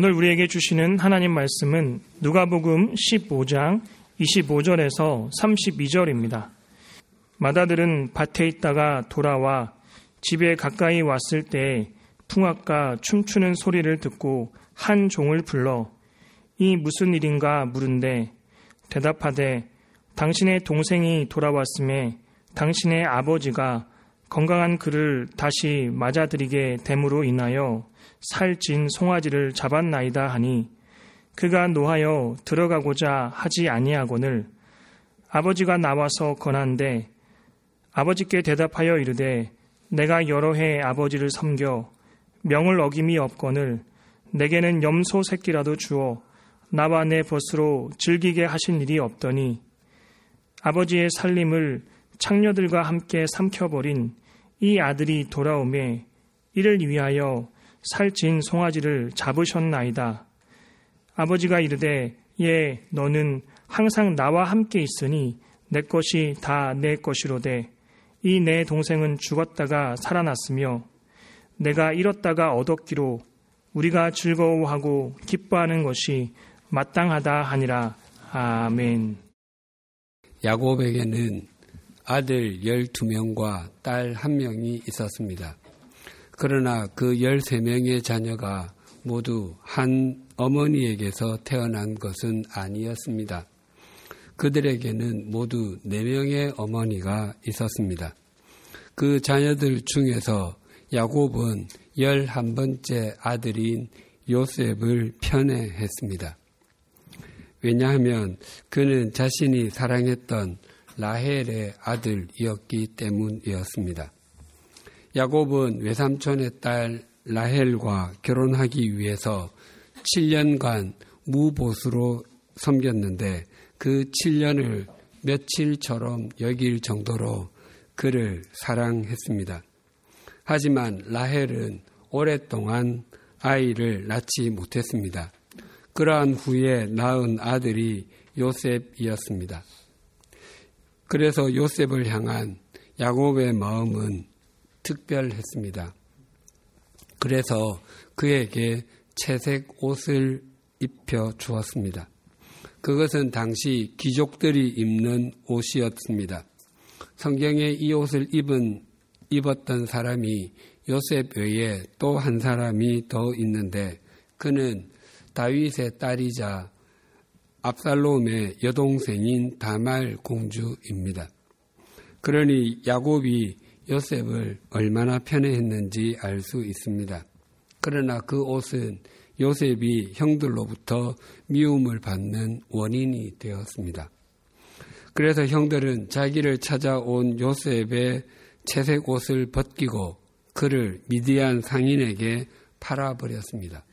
오늘 우리에게 주시는 하나님 말씀은 누가복음 15장 25절에서 32절입니다. 마다들은 밭에 있다가 돌아와 집에 가까이 왔을 때 풍악과 춤추는 소리를 듣고 한 종을 불러 이 무슨 일인가 물은데 대답하되 당신의 동생이 돌아왔음에 당신의 아버지가 건강한 그를 다시 맞아들이게 됨으로 인하여 살찐 송아지를 잡았나이다 하니 그가 노하여 들어가고자 하지 아니하거늘 아버지가 나와서 권한데 아버지께 대답하여 이르되 내가 여러 해 아버지를 섬겨 명을 어김이 없거늘 내게는 염소 새끼라도 주어 나와 내 벗으로 즐기게 하신 일이 없더니 아버지의 살림을 창녀들과 함께 삼켜버린 이 아들이 돌아오매 이를 위하여 살찐 송아지를 잡으셨나이다. 아버지가 이르되 예 너는 항상 나와 함께 있으니 내 것이 다 내 것이로되 이 내 동생은 죽었다가 살아났으며 내가 잃었다가 얻었기로 우리가 즐거워하고 기뻐하는 것이 마땅하다 하니라. 아멘. 야곱에게는 아들 12명과 딸 1명이 있었습니다. 그러나 그 13명의 자녀가 모두 한 어머니에게서 태어난 것은 아니었습니다. 그들에게는 모두 4명의 어머니가 있었습니다. 그 자녀들 중에서 야곱은 11번째 아들인 요셉을 편애했습니다. 왜냐하면 그는 자신이 사랑했던 라헬의 아들이었기 때문이었습니다. 야곱은 외삼촌의 딸 라헬과 결혼하기 위해서 7년간 무보수로 섬겼는데 그 7년을 며칠처럼 여길 정도로 그를 사랑했습니다. 하지만 라헬은 오랫동안 아이를 낳지 못했습니다. 그러한 후에 낳은 아들이 요셉이었습니다. 그래서 요셉을 향한 야곱의 마음은 특별했습니다. 그래서 그에게 채색 옷을 입혀 주었습니다. 그것은 당시 귀족들이 입는 옷이었습니다. 성경에 이 옷을 입은 입었던 사람이 요셉 외에 또 한 사람이 더 있는데 그는 다윗의 딸이자 압살롬의 여동생인 다말 공주입니다. 그러니 야곱이 요셉을 얼마나 편애했는지 알 수 있습니다. 그러나 그 옷은 요셉이 형들로부터 미움을 받는 원인이 되었습니다. 그래서 형들은 자기를 찾아온 요셉의 채색 옷을 벗기고 그를 미디안 상인에게 팔아버렸습니다.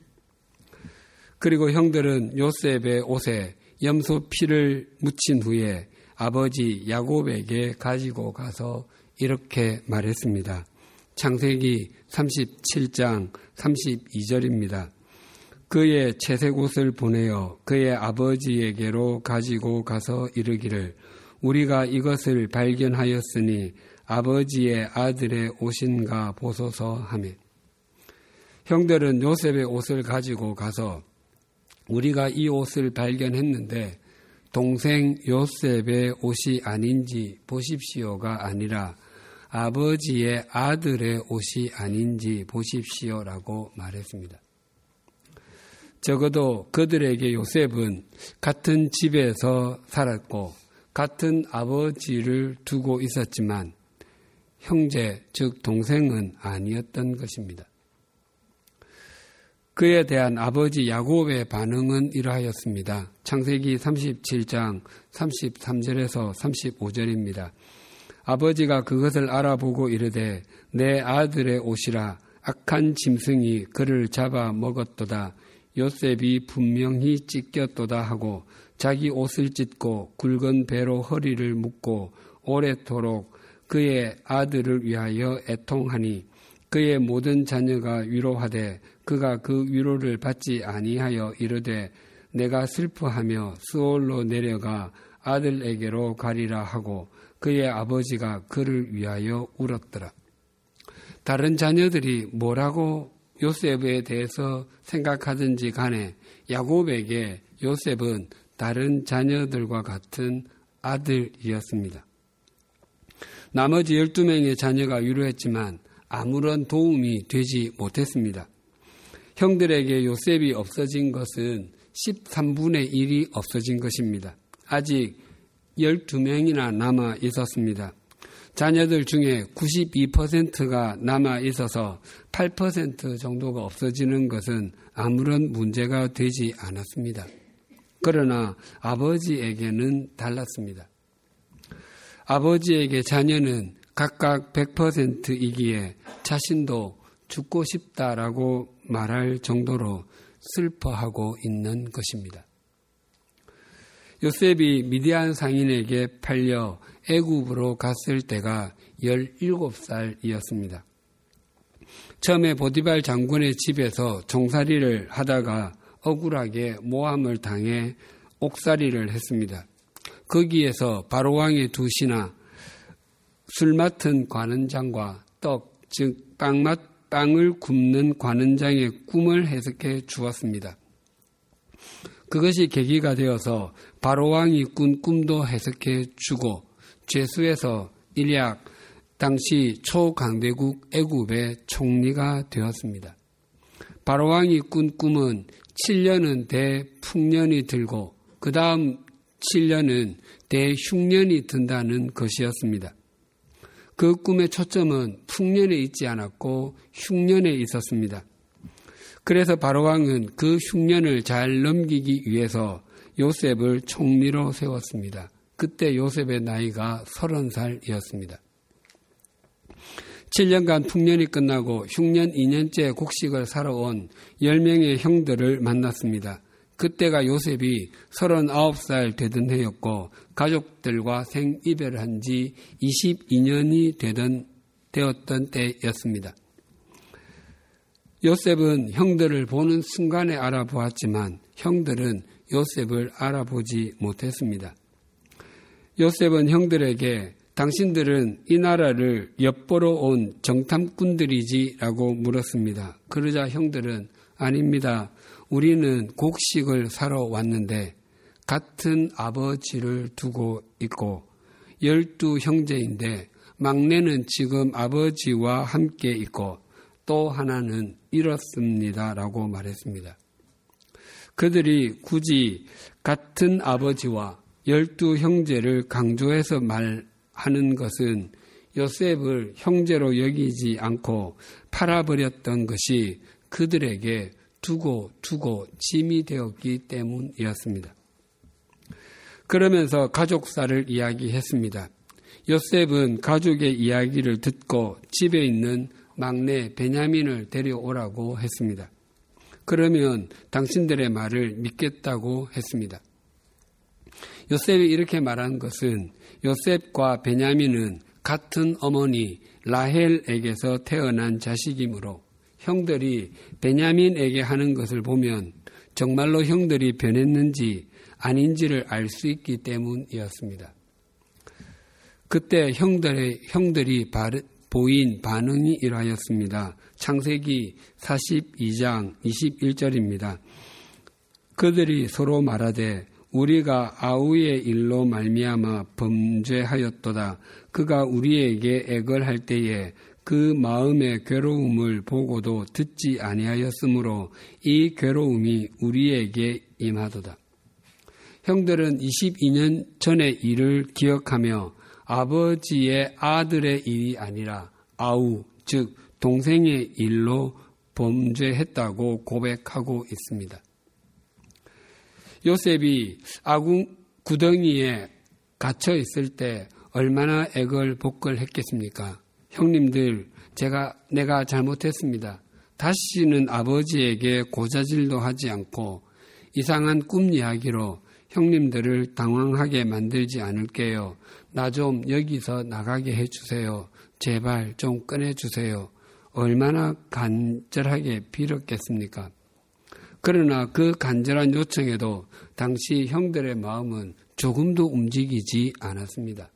그리고 형들은 요셉의 옷에 염소 피를 묻힌 후에 아버지 야곱에게 가지고 가서 이렇게 말했습니다. 창세기 37장 32절입니다. 그의 채색 옷을 보내어 그의 아버지에게로 가지고 가서 이르기를 우리가 이것을 발견하였으니 아버지의 아들의 옷인가 보소서 하매 형들은 요셉의 옷을 가지고 가서 우리가 이 옷을 발견했는데 동생 요셉의 옷이 아닌지 보십시오가 아니라 아버지의 아들의 옷이 아닌지 보십시오 라고 말했습니다. 적어도 그들에게 요셉은 같은 집에서 살았고 같은 아버지를 두고 있었지만 형제, 즉 동생은 아니었던 것입니다. 그에 대한 아버지 야곱의 반응은 이러하였습니다. 창세기 37장 33절에서 35절입니다. 아버지가 그것을 알아보고 이르되 내 아들의 옷이라 악한 짐승이 그를 잡아 먹었도다. 요셉이 분명히 찢겼도다 하고 자기 옷을 찢고 굵은 배로 허리를 묶고 오래도록 그의 아들을 위하여 애통하니 그의 모든 자녀가 위로하되 그가 그 위로를 받지 아니하여 이르되 내가 슬퍼하며 수올로 내려가 아들에게로 가리라 하고 그의 아버지가 그를 위하여 울었더라. 다른 자녀들이 뭐라고 요셉에 대해서 생각하든지 간에 야곱에게 요셉은 다른 자녀들과 같은 아들이었습니다. 나머지 12명의 자녀가 유로했지만 아무런 도움이 되지 못했습니다. 형들에게 요셉이 없어진 것은 13분의 1이 없어진 것입니다. 아직 12명이나 남아 있었습니다. 자녀들 중에 92%가 남아 있어서 8% 정도가 없어지는 것은 아무런 문제가 되지 않았습니다. 그러나 아버지에게는 달랐습니다. 아버지에게 자녀는 각각 100%이기에 자신도 죽고 싶다라고 말할 정도로 슬퍼하고 있는 것입니다. 요셉이 미디안 상인에게 팔려 애굽으로 갔을 때가 17살이었습니다. 처음에 보디발 장군의 집에서 종살이를 하다가 억울하게 모함을 당해 옥살이를 했습니다. 거기에서 바로왕의 두 신하 술 맡은 관원장과 떡, 즉 빵맛 빵을 굽는 관원장의 꿈을 해석해 주었습니다. 그것이 계기가 되어서 바로왕이 꾼 꿈도 해석해 주고 죄수에서 일약 당시 초강대국 애굽의 총리가 되었습니다. 바로왕이 꾼 꿈은 7년은 대풍년이 들고 그 다음 7년은 대흉년이 든다는 것이었습니다. 그 꿈의 초점은 풍년에 있지 않았고 흉년에 있었습니다. 그래서 바로왕은 그 흉년을 잘 넘기기 위해서 요셉을 총리로 세웠습니다. 그때 요셉의 나이가 30살이었습니다. 7년간 풍년이 끝나고 흉년 2년째 곡식을 살아온 10명의 형들을 만났습니다. 그때가 요셉이 39살 되던 해였고 가족들과 생이별을 한지 22년이 되던, 되었던 때였습니다. 요셉은 형들을 보는 순간에 알아보았지만 형들은 요셉을 알아보지 못했습니다. 요셉은 형들에게 당신들은 이 나라를 엿보러 온 정탐꾼들이지라고 물었습니다. 그러자 형들은 아닙니다. 우리는 곡식을 사러 왔는데 같은 아버지를 두고 있고 열두 형제인데 막내는 지금 아버지와 함께 있고 또 하나는 잃었습니다. 라고 말했습니다. 그들이 굳이 같은 아버지와 열두 형제를 강조해서 말하는 것은 요셉을 형제로 여기지 않고 팔아버렸던 것이 그들에게 두고 두고 짐이 되었기 때문이었습니다. 그러면서 가족사를 이야기했습니다. 요셉은 가족의 이야기를 듣고 집에 있는 막내 베냐민을 데려오라고 했습니다. 그러면 당신들의 말을 믿겠다고 했습니다. 요셉이 이렇게 말한 것은 요셉과 베냐민은 같은 어머니 라헬에게서 태어난 자식이므로 형들이 베냐민에게 하는 것을 보면 정말로 형들이 변했는지 아닌지를 알 수 있기 때문이었습니다. 그때 형들의, 형들이 보인 반응이 이러하였습니다. 창세기 42장 21절입니다. 그들이 서로 말하되 우리가 아우의 일로 말미암아 범죄하였도다. 그가 우리에게 액을 할 때에 그 마음의 괴로움을 보고도 듣지 아니하였으므로 이 괴로움이 우리에게 임하도다. 형들은 22년 전의 일을 기억하며 아버지의 아들의 일이 아니라 아우, 즉 동생의 일로 범죄했다고 고백하고 있습니다. 요셉이 아궁 구덩이에 갇혀 있을 때 얼마나 액을 복걸 했겠습니까? 형님들, 제가, 내가 잘못했습니다. 다시는 아버지에게 고자질도 하지 않고 이상한 꿈 이야기로 형님들을 당황하게 만들지 않을게요. 나 좀 여기서 나가게 해주세요. 제발 좀 꺼내주세요. 얼마나 간절하게 빌었겠습니까? 그러나 그 간절한 요청에도 당시 형들의 마음은 조금도 움직이지 않았습니다.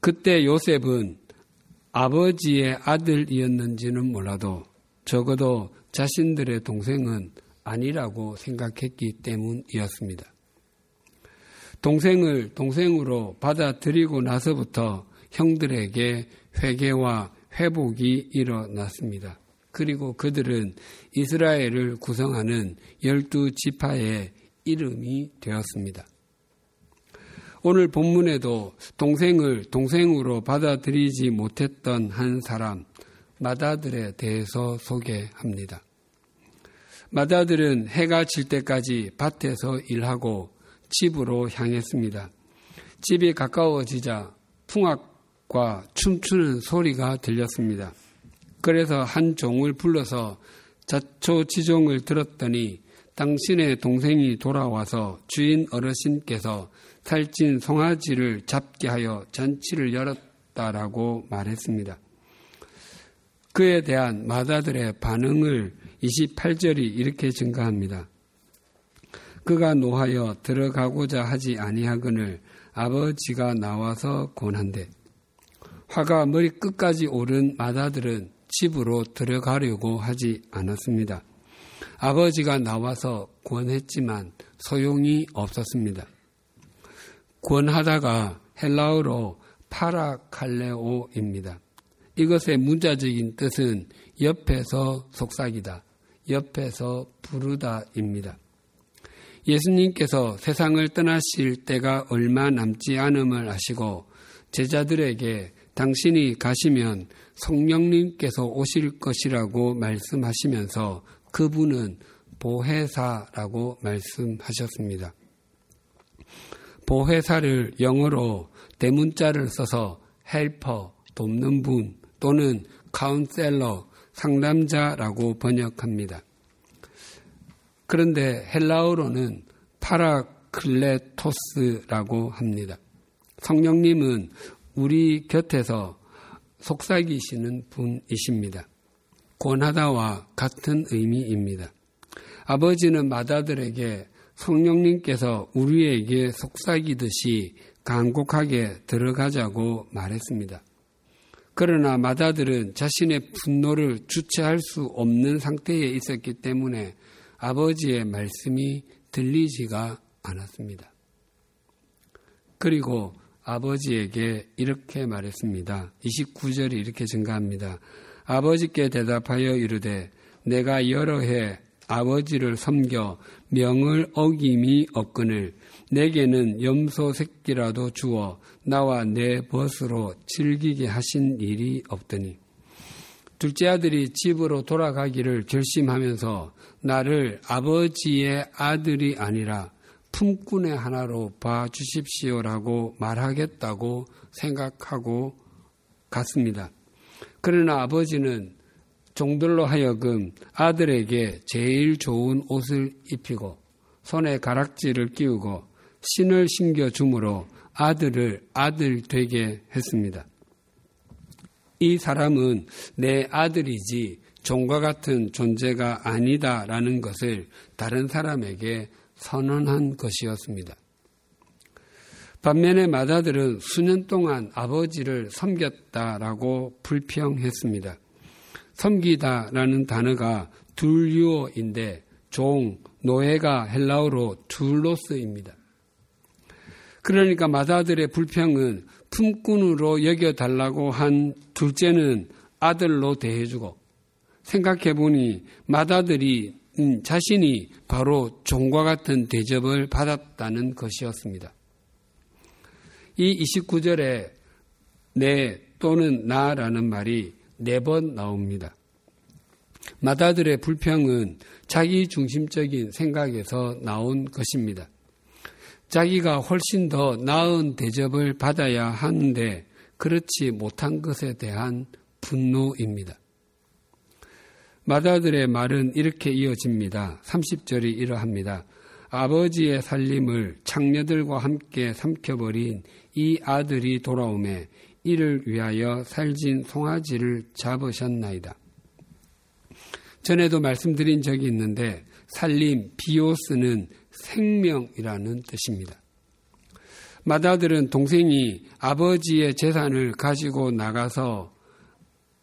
그때 요셉은 아버지의 아들이었는지는 몰라도 적어도 자신들의 동생은 아니라고 생각했기 때문이었습니다. 동생을 동생으로 받아들이고 나서부터 형들에게 회개와 회복이 일어났습니다. 그리고 그들은 이스라엘을 구성하는 열두 지파의 이름이 되었습니다. 오늘 본문에도 동생을 동생으로 받아들이지 못했던 한 사람, 마다들에 대해서 소개합니다. 마다들은 해가 질 때까지 밭에서 일하고 집으로 향했습니다. 집이 가까워지자 풍악과 춤추는 소리가 들렸습니다. 그래서 한 종을 불러서 자초지종을 들었더니 당신의 동생이 돌아와서 주인 어르신께서 살찐 송아지를 잡게 하여 잔치를 열었다라고 말했습니다. 그에 대한 마다들의 반응을 28절이 이렇게 증가합니다. 그가 노하여 들어가고자 하지 아니하거늘 아버지가 나와서 권한대. 화가 머리 끝까지 오른 마다들은 집으로 들어가려고 하지 않았습니다. 아버지가 나와서 권했지만 소용이 없었습니다. 권하다가 헬라어로 파라칼레오입니다. 이것의 문자적인 뜻은 옆에서 속삭이다, 옆에서 부르다입니다. 예수님께서 세상을 떠나실 때가 얼마 남지 않음을 아시고 제자들에게 당신이 가시면 성령님께서 오실 것이라고 말씀하시면서 그분은 보혜사라고 말씀하셨습니다. 보혜사를 영어로 대문자를 써서 Helper, 돕는 분 또는 Counselor, 상담자라고 번역합니다. 그런데 헬라어로는 파라클레토스라고 합니다. 성령님은 우리 곁에서 속삭이시는 분이십니다. 권하다와 같은 의미입니다. 아버지는 마다들에게 성령님께서 우리에게 속삭이듯이 간곡하게 들어가자고 말했습니다. 그러나 마다들은 자신의 분노를 주체할 수 없는 상태에 있었기 때문에 아버지의 말씀이 들리지가 않았습니다. 그리고 아버지에게 이렇게 말했습니다. 29절이 이렇게 증가합니다. 아버지께 대답하여 이르되 내가 여러 해 아버지를 섬겨 명을 어김이 없거늘 내게는 염소 새끼라도 주어 나와 내 벗으로 즐기게 하신 일이 없더니 둘째 아들이 집으로 돌아가기를 결심하면서 나를 아버지의 아들이 아니라 품꾼의 하나로 봐 주십시오라고 말하겠다고 생각하고 갔습니다. 그러나 아버지는 종들로 하여금 아들에게 제일 좋은 옷을 입히고 손에 가락지를 끼우고 신을 신겨 주므로 아들을 아들 되게 했습니다. 이 사람은 내 아들이지 종과 같은 존재가 아니다라는 것을 다른 사람에게 선언한 것이었습니다. 반면에 마다들은 수년 동안 아버지를 섬겼다라고 불평했습니다. 섬기다라는 단어가 둘유어인데 종, 노예가 헬라어로 둘로스입니다. 그러니까 마다들의 불평은 품꾼으로 여겨달라고 한 둘째는 아들로 대해주고 생각해보니 마다들이 음, 자신이 바로 종과 같은 대접을 받았다는 것이었습니다. 이 29절에 내 또는 나라는 말이 네 번 나옵니다. 마다들의 불평은 자기 중심적인 생각에서 나온 것입니다. 자기가 훨씬 더 나은 대접을 받아야 하는데 그렇지 못한 것에 대한 분노입니다. 마다들의 말은 이렇게 이어집니다. 30절이 이러합니다. 아버지의 살림을 창녀들과 함께 삼켜버린 이 아들이 돌아오매 이를 위하여 살진 송아지를 잡으셨나이다. 전에도 말씀드린 적이 있는데 살림 비오스는 생명이라는 뜻입니다. 마다들은 동생이 아버지의 재산을 가지고 나가서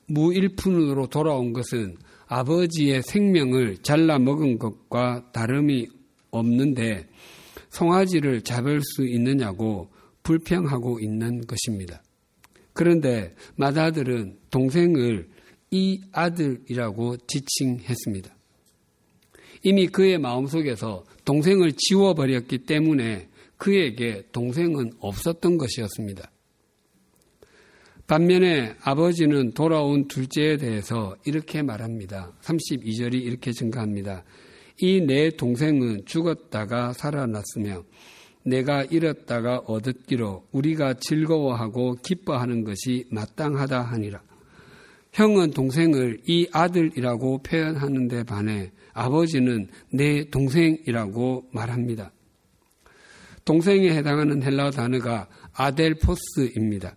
무일푼으로 돌아온 것은 아버지의 생명을 잘라 먹은 것과 다름이 없는데 송아지를 잡을 수 있느냐고 불평하고 있는 것입니다. 그런데 마다들은 동생을 이 아들이라고 지칭했습니다. 이미 그의 마음속에서 동생을 지워버렸기 때문에 그에게 동생은 없었던 것이었습니다. 반면에 아버지는 돌아온 둘째에 대해서 이렇게 말합니다. 32절이 이렇게 증가합니다. 이 내 동생은 죽었다가 살아났으며 내가 잃었다가 얻었기로 우리가 즐거워하고 기뻐하는 것이 마땅하다 하니라. 형은 동생을 이 아들이라고 표현하는 데 반해 아버지는 내 동생이라고 말합니다. 동생에 해당하는 헬라어 단어가 아델포스입니다.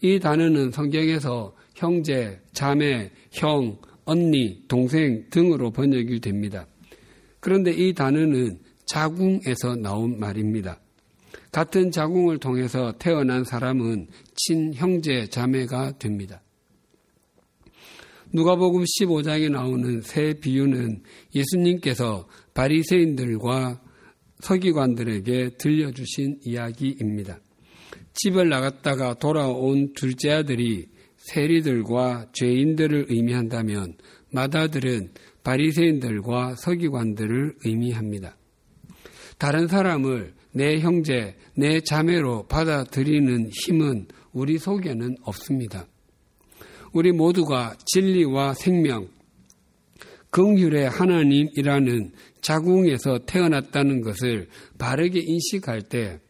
이 단어는 성경에서 형제, 자매, 형, 언니, 동생 등으로 번역이 됩니다. 그런데 이 단어는 자궁에서 나온 말입니다. 같은 자궁을 통해서 태어난 사람은 친형제, 자매가 됩니다. 누가복음 15장에 나오는 새 비유는 예수님께서 바리새인들과 서기관들에게 들려주신 이야기입니다. 집을 나갔다가 돌아온 둘째 아들이 세리들과 죄인들을 의미한다면 마다들은 바리새인들과 서기관들을 의미합니다. 다른 사람을 내 형제, 내 자매로 받아들이는 힘은 우리 속에는 없습니다. 우리 모두가 진리와 생명, 긍휼의 하나님이라는 자궁에서 태어났다는 것을 바르게 인식할 때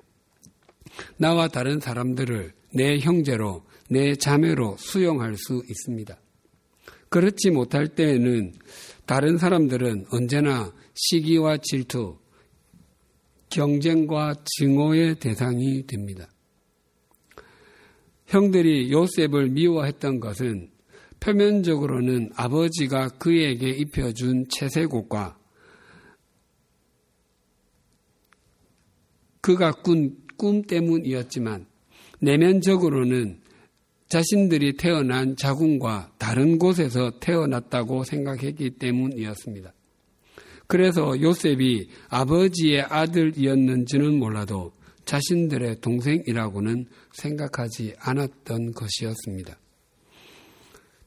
나와 다른 사람들을 내 형제로, 내 자매로 수용할 수 있습니다. 그렇지 못할 때에는 다른 사람들은 언제나 시기와 질투, 경쟁과 증오의 대상이 됩니다. 형들이 요셉을 미워했던 것은 표면적으로는 아버지가 그에게 입혀준 채색옷과 그가 꾼 꿈 때문이었지만 내면적으로는 자신들이 태어난 자궁과 다른 곳에서 태어났다고 생각했기 때문이었습니다. 그래서 요셉이 아버지의 아들이었는지는 몰라도 자신들의 동생이라고는 생각하지 않았던 것이었습니다.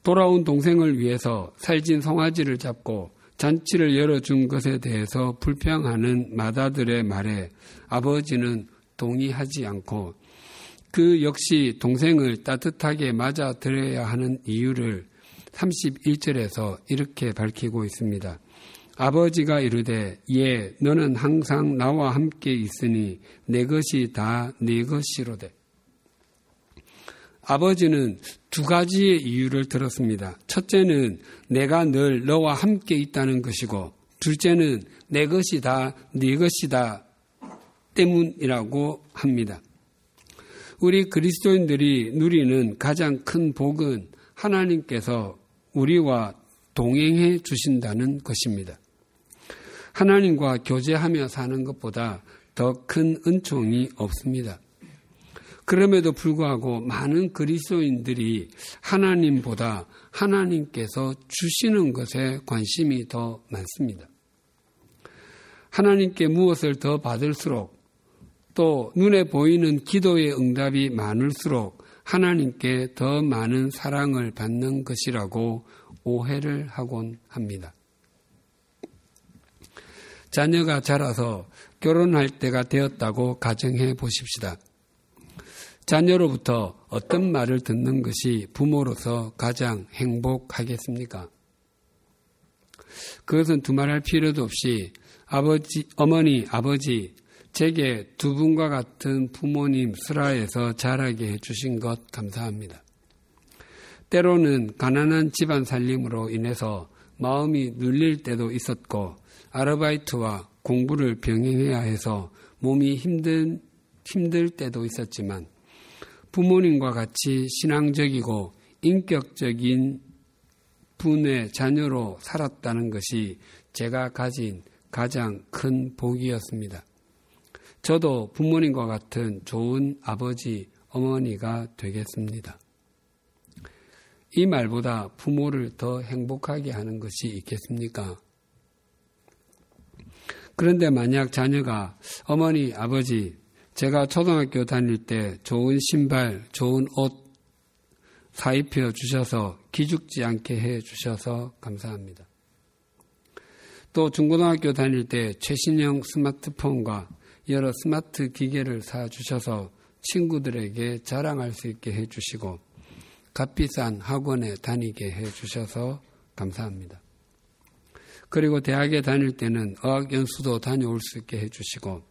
돌아온 동생을 위해서 살진 송아지를 잡고 잔치를 열어준 것에 대해서 불평하는 마다들의 말에 아버지는 동의하지 않고 그 역시 동생을 따뜻하게 맞아들여야 하는 이유를 31절에서 이렇게 밝히고 있습니다. 아버지가 이르되 예 너는 항상 나와 함께 있으니 내 것이 다 내 것이로되 아버지는 두 가지의 이유를 들었습니다. 첫째는 내가 늘 너와 함께 있다는 것이고 둘째는 내 것이 다 네 것이다 때문이라고 합니다. 우리 그리스도인들이 누리는 가장 큰 복은 하나님께서 우리와 동행해 주신다는 것입니다. 하나님과 교제하며 사는 것보다 더 큰 은총이 없습니다. 그럼에도 불구하고 많은 그리스도인들이 하나님보다 하나님께서 주시는 것에 관심이 더 많습니다. 하나님께 무엇을 더 받을수록 또 눈에 보이는 기도의 응답이 많을수록 하나님께 더 많은 사랑을 받는 것이라고 오해를 하곤 합니다. 자녀가 자라서 결혼할 때가 되었다고 가정해 보십시다. 자녀로부터 어떤 말을 듣는 것이 부모로서 가장 행복하겠습니까? 그것은 두말할 필요도 없이 아버지, 어머니, 아버지, 제게 두 분과 같은 부모님 슬하에서 자라게 해주신 것 감사합니다. 때로는 가난한 집안 살림으로 인해서 마음이 눌릴 때도 있었고 아르바이트와 공부를 병행해야 해서 몸이 힘든 힘들 때도 있었지만 부모님과 같이 신앙적이고 인격적인 분의 자녀로 살았다는 것이 제가 가진 가장 큰 복이었습니다. 저도 부모님과 같은 좋은 아버지, 어머니가 되겠습니다. 이 말보다 부모를 더 행복하게 하는 것이 있겠습니까? 그런데 만약 자녀가 어머니, 아버지, 제가 초등학교 다닐 때 좋은 신발, 좋은 옷 사 입혀 주셔서 기죽지 않게 해 주셔서 감사합니다. 또 중고등학교 다닐 때 최신형 스마트폰과 여러 스마트 기계를 사 주셔서 친구들에게 자랑할 수 있게 해 주시고 값비싼 학원에 다니게 해 주셔서 감사합니다. 그리고 대학에 다닐 때는 어학연수도 다녀올 수 있게 해 주시고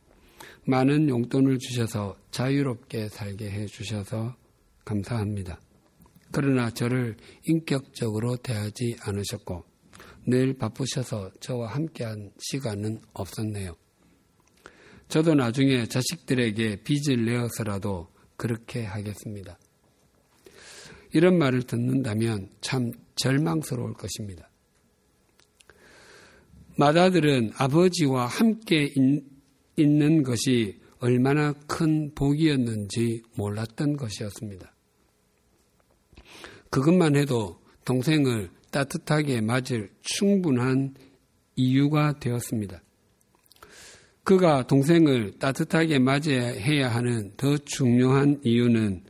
많은 용돈을 주셔서 자유롭게 살게 해 주셔서 감사합니다. 그러나 저를 인격적으로 대하지 않으셨고 늘 바쁘셔서 저와 함께한 시간은 없었네요. 저도 나중에 자식들에게 빚을 내어서라도 그렇게 하겠습니다. 이런 말을 듣는다면 참 절망스러울 것입니다. 마다들은 아버지와 함께 있는 것이 얼마나 큰 복이었는지 몰랐던 것이었습니다. 그것만 해도 동생을 따뜻하게 맞을 충분한 이유가 되었습니다. 그가 동생을 따뜻하게 맞이해야 하는 더 중요한 이유는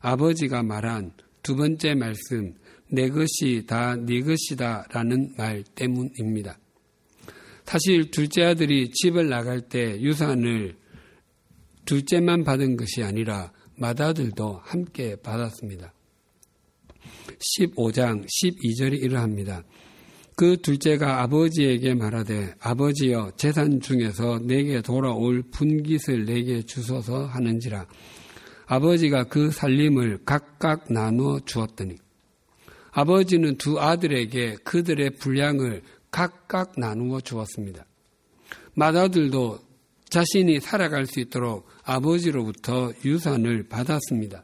아버지가 말한 두 번째 말씀, 내 것이 다 네 것이다 라는 말 때문입니다. 사실 둘째 아들이 집을 나갈 때 유산을 둘째만 받은 것이 아니라 맏아들도 함께 받았습니다. 15장 12절이 이러합니다. 그 둘째가 아버지에게 말하되 아버지여 재산 중에서 내게 돌아올 분깃을 내게 주소서 하는지라 아버지가 그 살림을 각각 나누어 주었더니 아버지는 두 아들에게 그들의 분량을 각각 나누어 주었습니다. 맏아들도 자신이 살아갈 수 있도록 아버지로부터 유산을 받았습니다.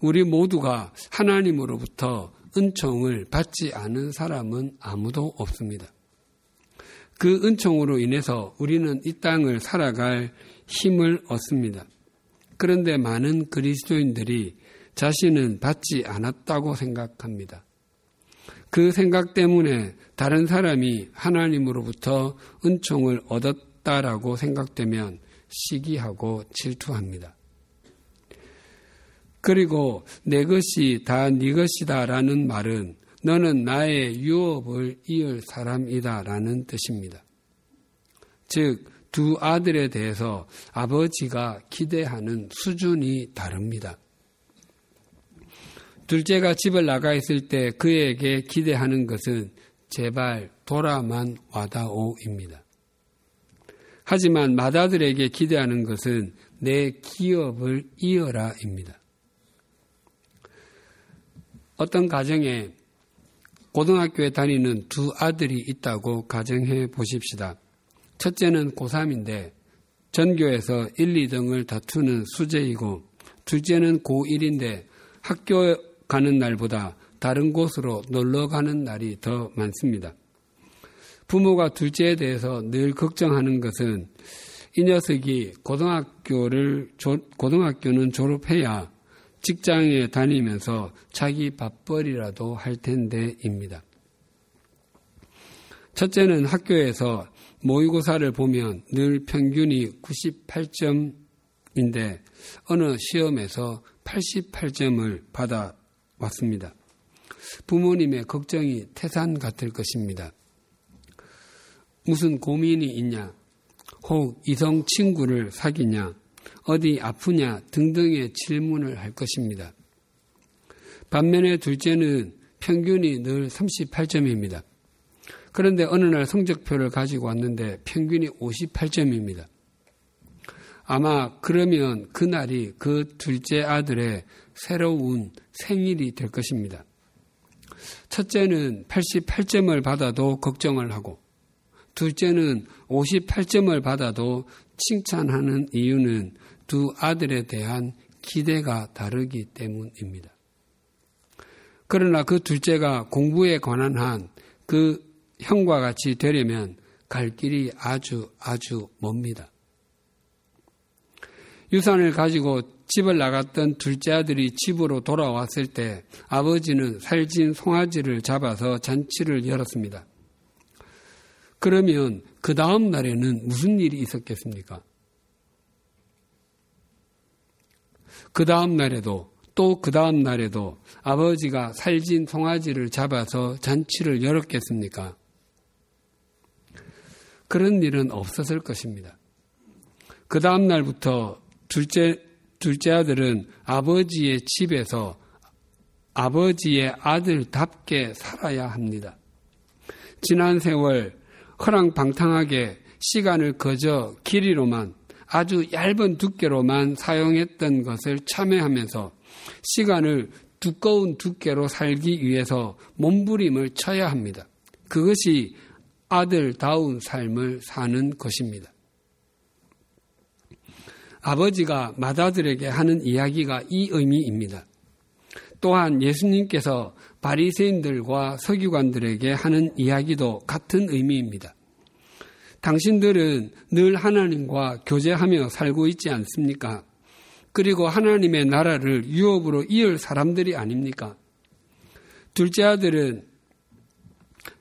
우리 모두가 하나님으로부터 은총을 받지 않은 사람은 아무도 없습니다. 그 은총으로 인해서 우리는 이 땅을 살아갈 힘을 얻습니다. 그런데 많은 그리스도인들이 자신은 받지 않았다고 생각합니다. 그 생각 때문에 다른 사람이 하나님으로부터 은총을 얻었다라고 생각되면 시기하고 질투합니다. 그리고 내 것이 다 네 것이다라는 말은 너는 나의 유업을 이을 사람이다라는 뜻입니다. 즉, 두 아들에 대해서 아버지가 기대하는 수준이 다릅니다. 둘째가 집을 나가 있을 때 그에게 기대하는 것은 제발 돌아만 와다오입니다. 하지만 맏아들에게 기대하는 것은 내 기업을 이어라입니다. 어떤 가정에 고등학교에 다니는 두 아들이 있다고 가정해 보십시다. 첫째는 고3인데 전교에서 1, 2등을 다투는 수재이고 둘째는 고1인데 학교 가는 날보다 다른 곳으로 놀러 가는 날이 더 많습니다. 부모가 둘째에 대해서 늘 걱정하는 것은 이 녀석이 고등학교를 고등학교는 졸업해야 직장에 다니면서 자기 밥벌이라도 할 텐데입니다. 첫째는 학교에서 모의고사를 보면 늘 평균이 98점인데 어느 시험에서 88점을 받아 왔습니다. 부모님의 걱정이 태산 같을 것입니다. 무슨 고민이 있냐? 혹 이성 친구를 사귀냐? 어디 아프냐? 등등의 질문을 할 것입니다. 반면에 둘째는 평균이 늘 38점입니다. 그런데 어느 날 성적표를 가지고 왔는데 평균이 58점입니다. 아마 그러면 그날이 그 둘째 아들의 새로운 생일이 될 것입니다. 첫째는 88점을 받아도 걱정을 하고, 둘째는 58점을 받아도 칭찬하는 이유는 두 아들에 대한 기대가 다르기 때문입니다. 그러나 그 둘째가 공부에 관한 한 그 형과 같이 되려면 갈 길이 아주 아주 멉니다. 유산을 가지고 집을 나갔던 둘째 아들이 집으로 돌아왔을 때 아버지는 살진 송아지를 잡아서 잔치를 열었습니다. 그러면 그 다음 날에는 무슨 일이 있었겠습니까? 그 다음 날에도 또 그 다음 날에도 아버지가 살진 송아지를 잡아서 잔치를 열었겠습니까? 그런 일은 없었을 것입니다. 그 다음 날부터 둘째, 둘째 아들은 아버지의 집에서 아버지의 아들답게 살아야 합니다. 지난 세월 허랑방탕하게 시간을 거저 길이로만 아주 얇은 두께로만 사용했던 것을 참회하면서 시간을 두꺼운 두께로 살기 위해서 몸부림을 쳐야 합니다. 그것이 아들다운 삶을 사는 것입니다. 아버지가 맏아들에게 하는 이야기가 이 의미입니다. 또한 예수님께서 바리새인들과 서기관들에게 하는 이야기도 같은 의미입니다. 당신들은 늘 하나님과 교제하며 살고 있지 않습니까? 그리고 하나님의 나라를 유업으로 이을 사람들이 아닙니까? 둘째 아들은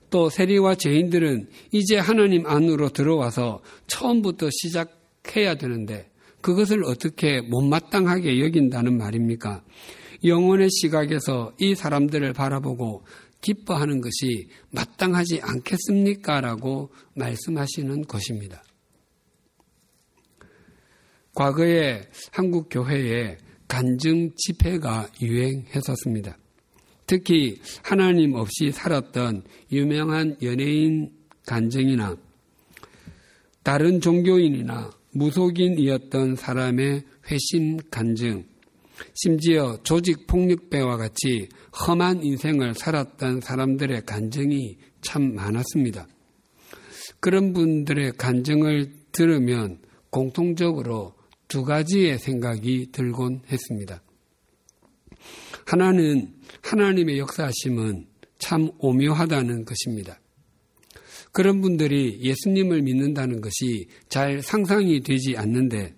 또 세리와 죄인들은 이제 하나님 안으로 들어와서 처음부터 시작해야 되는데 그것을 어떻게 못마땅하게 여긴다는 말입니까? 영혼의 시각에서 이 사람들을 바라보고 기뻐하는 것이 마땅하지 않겠습니까? 라고 말씀하시는 것입니다. 과거에 한국 교회에 간증 집회가 유행했었습니다. 특히 하나님 없이 살았던 유명한 연예인 간증이나 다른 종교인이나 무속인이었던 사람의 회심 간증, 심지어 조직 폭력배와 같이 험한 인생을 살았던 사람들의 간증이 참 많았습니다. 그런 분들의 간증을 들으면 공통적으로 두 가지의 생각이 들곤 했습니다. 하나는 하나님의 역사하심은 참 오묘하다는 것입니다. 그런 분들이 예수님을 믿는다는 것이 잘 상상이 되지 않는데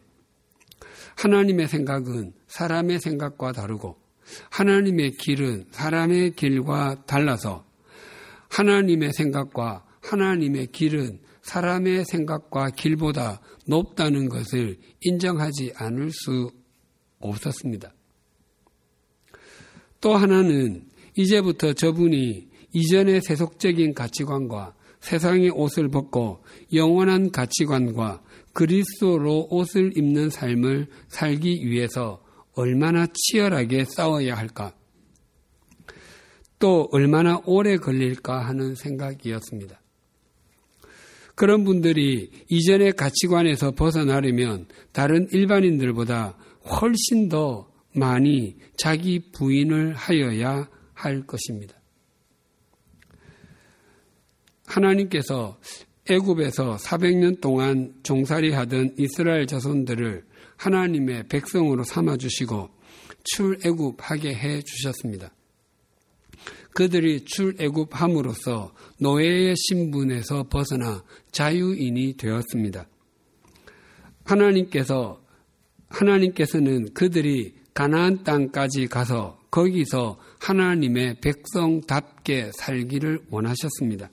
하나님의 생각은 사람의 생각과 다르고 하나님의 길은 사람의 길과 달라서 하나님의 생각과 하나님의 길은 사람의 생각과 길보다 높다는 것을 인정하지 않을 수 없었습니다. 또 하나는 이제부터 저분이 이전의 세속적인 가치관과 세상의 옷을 벗고 영원한 가치관과 그리스도로 옷을 입는 삶을 살기 위해서 얼마나 치열하게 싸워야 할까? 또 얼마나 오래 걸릴까 하는 생각이었습니다. 그런 분들이 이전의 가치관에서 벗어나려면 다른 일반인들보다 훨씬 더 많이 자기 부인을 하여야 할 것입니다. 하나님께서 애굽에서 400년 동안 종살이 하던 이스라엘 자손들을 하나님의 백성으로 삼아 주시고 출애굽하게 해 주셨습니다. 그들이 출애굽함으로써 노예의 신분에서 벗어나 자유인이 되었습니다. 하나님께서 하나님께서는 그들이 가나안 땅까지 가서 거기서 하나님의 백성답게 살기를 원하셨습니다.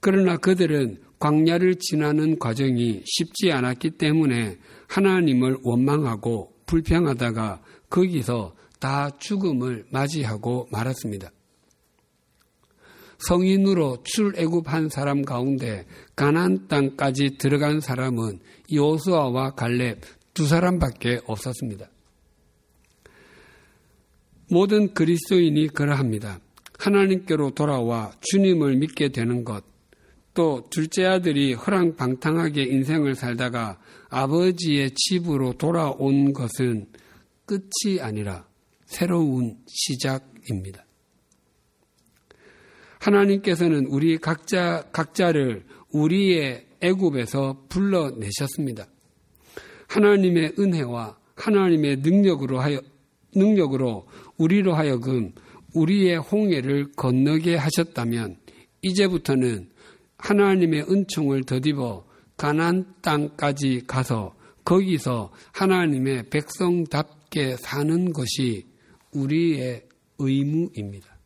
그러나 그들은 광야를 지나는 과정이 쉽지 않았기 때문에 하나님을 원망하고 불평하다가 거기서 다 죽음을 맞이하고 말았습니다. 성인으로 출애굽한 사람 가운데 가나안 땅까지 들어간 사람은 요수아와 갈렙 두 사람밖에 없었습니다. 모든 그리스도인이 그러합니다. 하나님께로 돌아와 주님을 믿게 되는 것, 또 둘째 아들이 허랑방탕하게 인생을 살다가 아버지의 집으로 돌아온 것은 끝이 아니라 새로운 시작입니다. 하나님께서는 우리 각자 각자를 우리의 애굽에서 불러내셨습니다. 하나님의 은혜와 하나님의 능력으로 하여 능력으로 우리로 하여금 우리의 홍해를 건너게 하셨다면 이제부터는 하나님의 은총을 더입어 가난 땅까지 가서 거기서 하나님의 백성답게 사는 것이 우리의 의무입니다.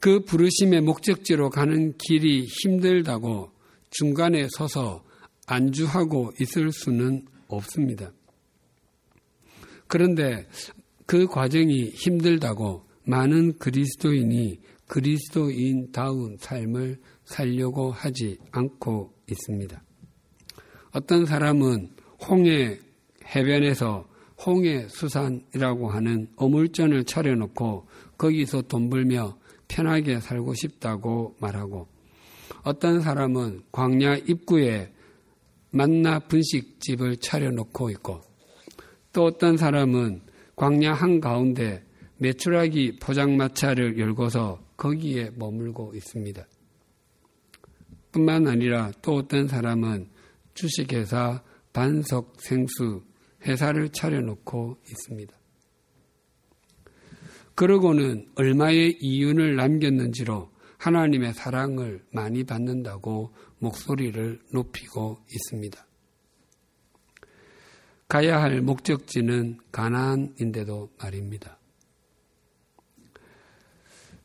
그 부르심의 목적지로 가는 길이 힘들다고 중간에 서서 안주하고 있을 수는 없습니다. 그런데 그 과정이 힘들다고 많은 그리스도인이 그리스도인다운 삶을 살려고 하지 않고 있습니다. 어떤 사람은 홍해 해변에서 홍해 수산이라고 하는 어물전을 차려놓고 거기서 돈 벌며 편하게 살고 싶다고 말하고 어떤 사람은 광야 입구에 만나 분식집을 차려놓고 있고 또 어떤 사람은 광야 한가운데 메추라기 포장마차를 열고서 거기에 머물고 있습니다. 뿐만 아니라 또 어떤 사람은 주식회사 반석 생수 회사를 차려놓고 있습니다. 그러고는 얼마의 이윤을 남겼는지로 하나님의 사랑을 많이 받는다고 목소리를 높이고 있습니다. 가야 할 목적지는 가나안인데도 말입니다.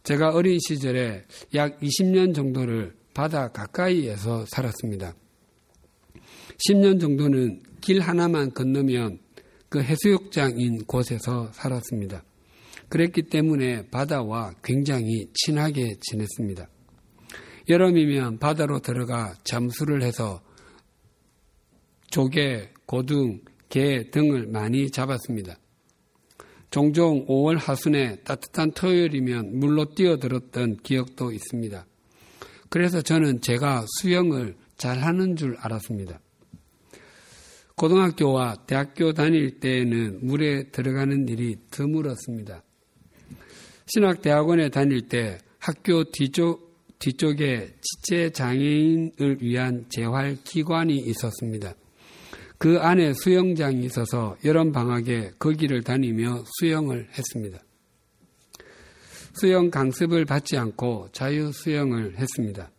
제가 어린 시절에 약 20년 정도를 바다 가까이에서 살았습니다. 10년 정도는 길 하나만 건너면 그 해수욕장인 곳에서 살았습니다. 그랬기 때문에 바다와 굉장히 친하게 지냈습니다. 여름이면 바다로 들어가 잠수를 해서 조개, 고등, 개 등을 많이 잡았습니다. 종종 5월 하순에 따뜻한 토요일이면 물로 뛰어들었던 기억도 있습니다. 그래서 저는 제가 수영을 잘하는 줄 알았습니다. 고등학교와 대학교 다닐 때에는 물에 들어가는 일이 드물었습니다. 신학대학원에 다닐 때 학교 뒤쪽, 뒤쪽에 지체 장애인을 위한 재활기관이 있었습니다. 그 안에 수영장이 있어서 여름 방학에 거기를 다니며 수영을 했습니다. 수영 강습을 받지 않고 자유 수영을 했습니다.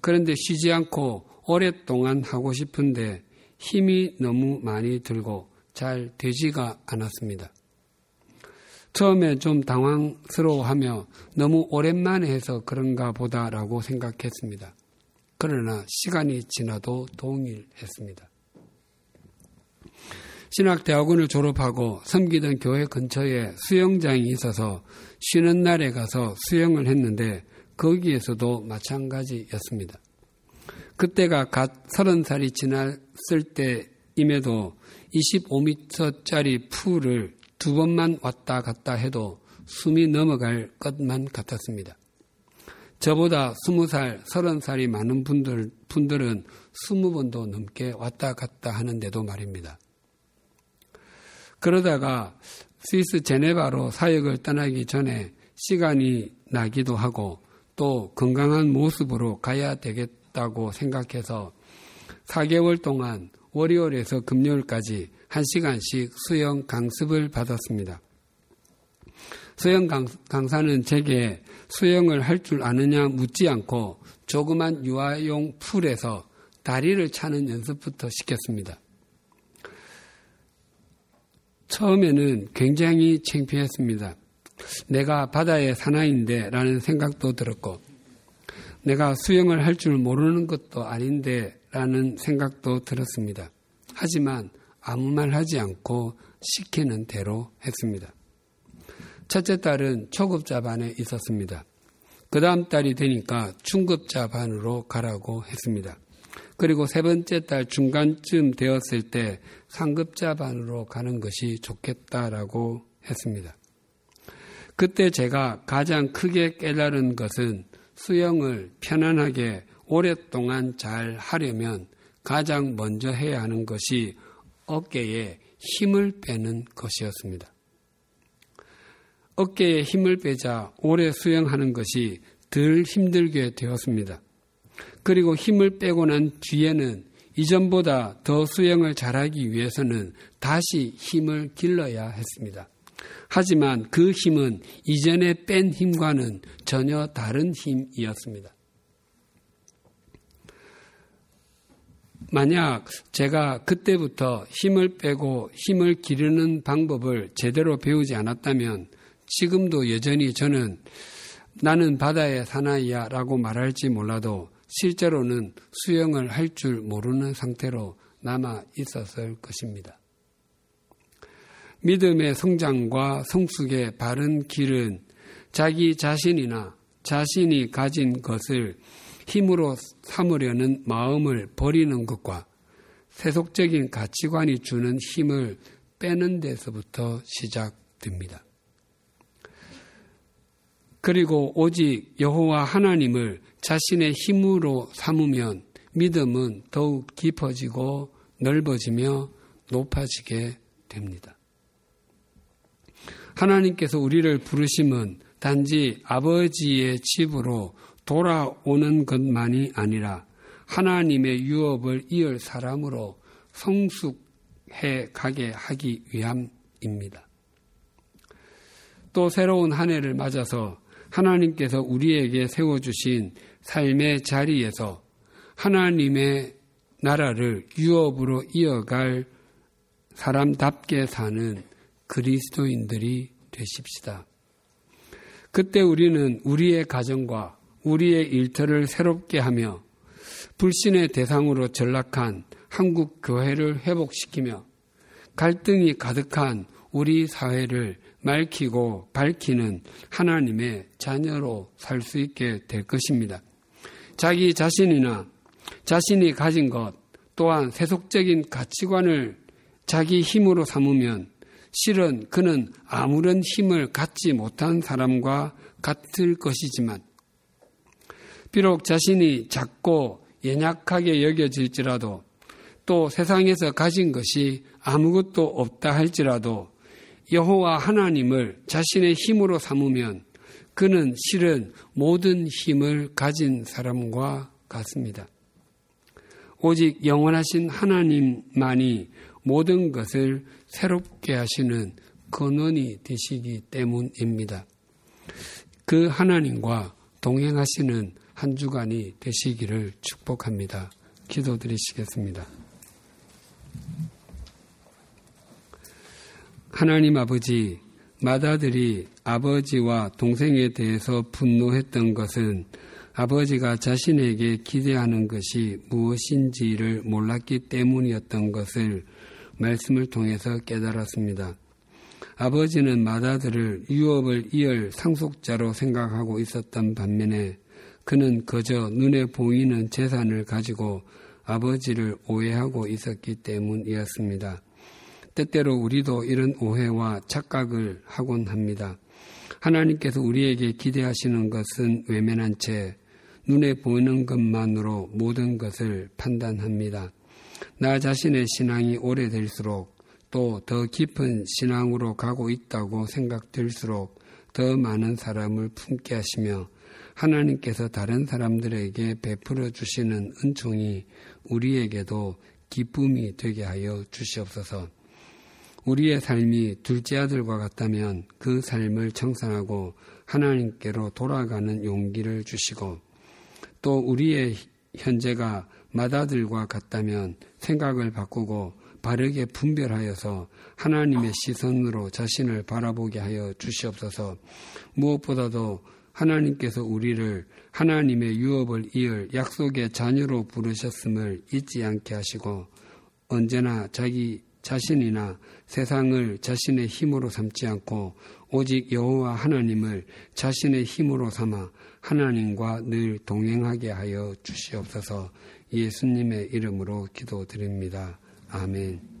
그런데 쉬지 않고 오랫동안 하고 싶은데 힘이 너무 많이 들고 잘 되지가 않았습니다. 처음에 좀 당황스러워하며 너무 오랜만에 해서 그런가 보다라고 생각했습니다. 그러나 시간이 지나도 동일했습니다. 신학대학원을 졸업하고 섬기던 교회 근처에 수영장이 있어서 쉬는 날에 가서 수영을 했는데 거기에서도 마찬가지였습니다. 그때가 갓 서른 살이 지났을 때임에도 25m짜리 풀을 두 번만 왔다 갔다 해도 숨이 넘어갈 것만 같았습니다. 저보다 스무 살, 서른 살이 많은 분들, 분들은 스무 번도 넘게 왔다 갔다 하는데도 말입니다. 그러다가 스위스 제네바로 사역을 떠나기 전에 시간이 나기도 하고 또 건강한 모습으로 가야 되겠다고 생각해서 4개월 동안 월요일에서 금요일까지 1시간씩 수영 강습을 받았습니다. 수영 강사는 제게 수영을 할 줄 아느냐 묻지 않고 조그만 유아용 풀에서 다리를 차는 연습부터 시켰습니다. 처음에는 굉장히 창피했습니다. 내가 바다의 사나이인데 라는 생각도 들었고, 내가 수영을 할 줄 모르는 것도 아닌데 라는 생각도 들었습니다. 하지만 아무 말 하지 않고 시키는 대로 했습니다. 첫째 딸은 초급자 반에 있었습니다. 그 다음 딸이 되니까 중급자 반으로 가라고 했습니다. 그리고 세 번째 달 중간쯤 되었을 때 상급자 반으로 가는 것이 좋겠다라고 했습니다. 그때 제가 가장 크게 깨달은 것은 수영을 편안하게 오랫동안 잘 하려면 가장 먼저 해야 하는 것이 어깨에 힘을 빼는 것이었습니다. 어깨에 힘을 빼자 오래 수영하는 것이 덜 힘들게 되었습니다. 그리고 힘을 빼고 난 뒤에는 이전보다 더 수영을 잘하기 위해서는 다시 힘을 길러야 했습니다. 하지만 그 힘은 이전에 뺀 힘과는 전혀 다른 힘이었습니다. 만약 제가 그때부터 힘을 빼고 힘을 기르는 방법을 제대로 배우지 않았다면 지금도 여전히 저는 나는 바다의 사나이야 라고 말할지 몰라도 실제로는 수영을 할 줄 모르는 상태로 남아 있었을 것입니다. 믿음의 성장과 성숙의 바른 길은 자기 자신이나 자신이 가진 것을 힘으로 삼으려는 마음을 버리는 것과 세속적인 가치관이 주는 힘을 빼는 데서부터 시작됩니다. 그리고 오직 여호와 하나님을 자신의 힘으로 삼으면 믿음은 더욱 깊어지고 넓어지며 높아지게 됩니다. 하나님께서 우리를 부르심은 단지 아버지의 집으로 돌아오는 것만이 아니라 하나님의 유업을 이을 사람으로 성숙해 가게 하기 위함입니다. 또 새로운 한 해를 맞아서 하나님께서 우리에게 세워주신 삶의 자리에서 하나님의 나라를 유업으로 이어갈 사람답게 사는 그리스도인들이 되십시다. 그때 우리는 우리의 가정과 우리의 일터를 새롭게 하며 불신의 대상으로 전락한 한국 교회를 회복시키며 갈등이 가득한 우리 사회를 맑히고 밝히는 하나님의 자녀로 살 수 있게 될 것입니다. 자기 자신이나 자신이 가진 것 또한 세속적인 가치관을 자기 힘으로 삼으면 실은 그는 아무런 힘을 갖지 못한 사람과 같을 것이지만 비록 자신이 작고 연약하게 여겨질지라도 또 세상에서 가진 것이 아무것도 없다 할지라도 여호와 하나님을 자신의 힘으로 삼으면 그는 실은 모든 힘을 가진 사람과 같습니다. 오직 영원하신 하나님만이 모든 것을 새롭게 하시는 근원이 되시기 때문입니다. 그 하나님과 동행하시는 한 주간이 되시기를 축복합니다. 기도드리시겠습니다. 하나님 아버지, 마다들이 아버지와 동생에 대해서 분노했던 것은 아버지가 자신에게 기대하는 것이 무엇인지를 몰랐기 때문이었던 것을 말씀을 통해서 깨달았습니다. 아버지는 마다들을 유업을 이을 상속자로 생각하고 있었던 반면에 그는 그저 눈에 보이는 재산을 가지고 아버지를 오해하고 있었기 때문이었습니다. 때때로 우리도 이런 오해와 착각을 하곤 합니다. 하나님께서 우리에게 기대하시는 것은 외면한 채 눈에 보이는 것만으로 모든 것을 판단합니다. 나 자신의 신앙이 오래될수록 또 더 깊은 신앙으로 가고 있다고 생각될수록 더 많은 사람을 품게 하시며 하나님께서 다른 사람들에게 베풀어 주시는 은총이 우리에게도 기쁨이 되게 하여 주시옵소서. 우리의 삶이 둘째 아들과 같다면 그 삶을 청산하고 하나님께로 돌아가는 용기를 주시고 또 우리의 현재가 마다들과 같다면 생각을 바꾸고 바르게 분별하여서 하나님의 시선으로 자신을 바라보게 하여 주시옵소서. 무엇보다도 하나님께서 우리를 하나님의 유업을 이을 약속의 자녀로 부르셨음을 잊지 않게 하시고 언제나 자기 자신이나 세상을 자신의 힘으로 삼지 않고 오직 여호와 하나님을 자신의 힘으로 삼아 하나님과 늘 동행하게 하여 주시옵소서 예수님의 이름으로 기도드립니다. 아멘.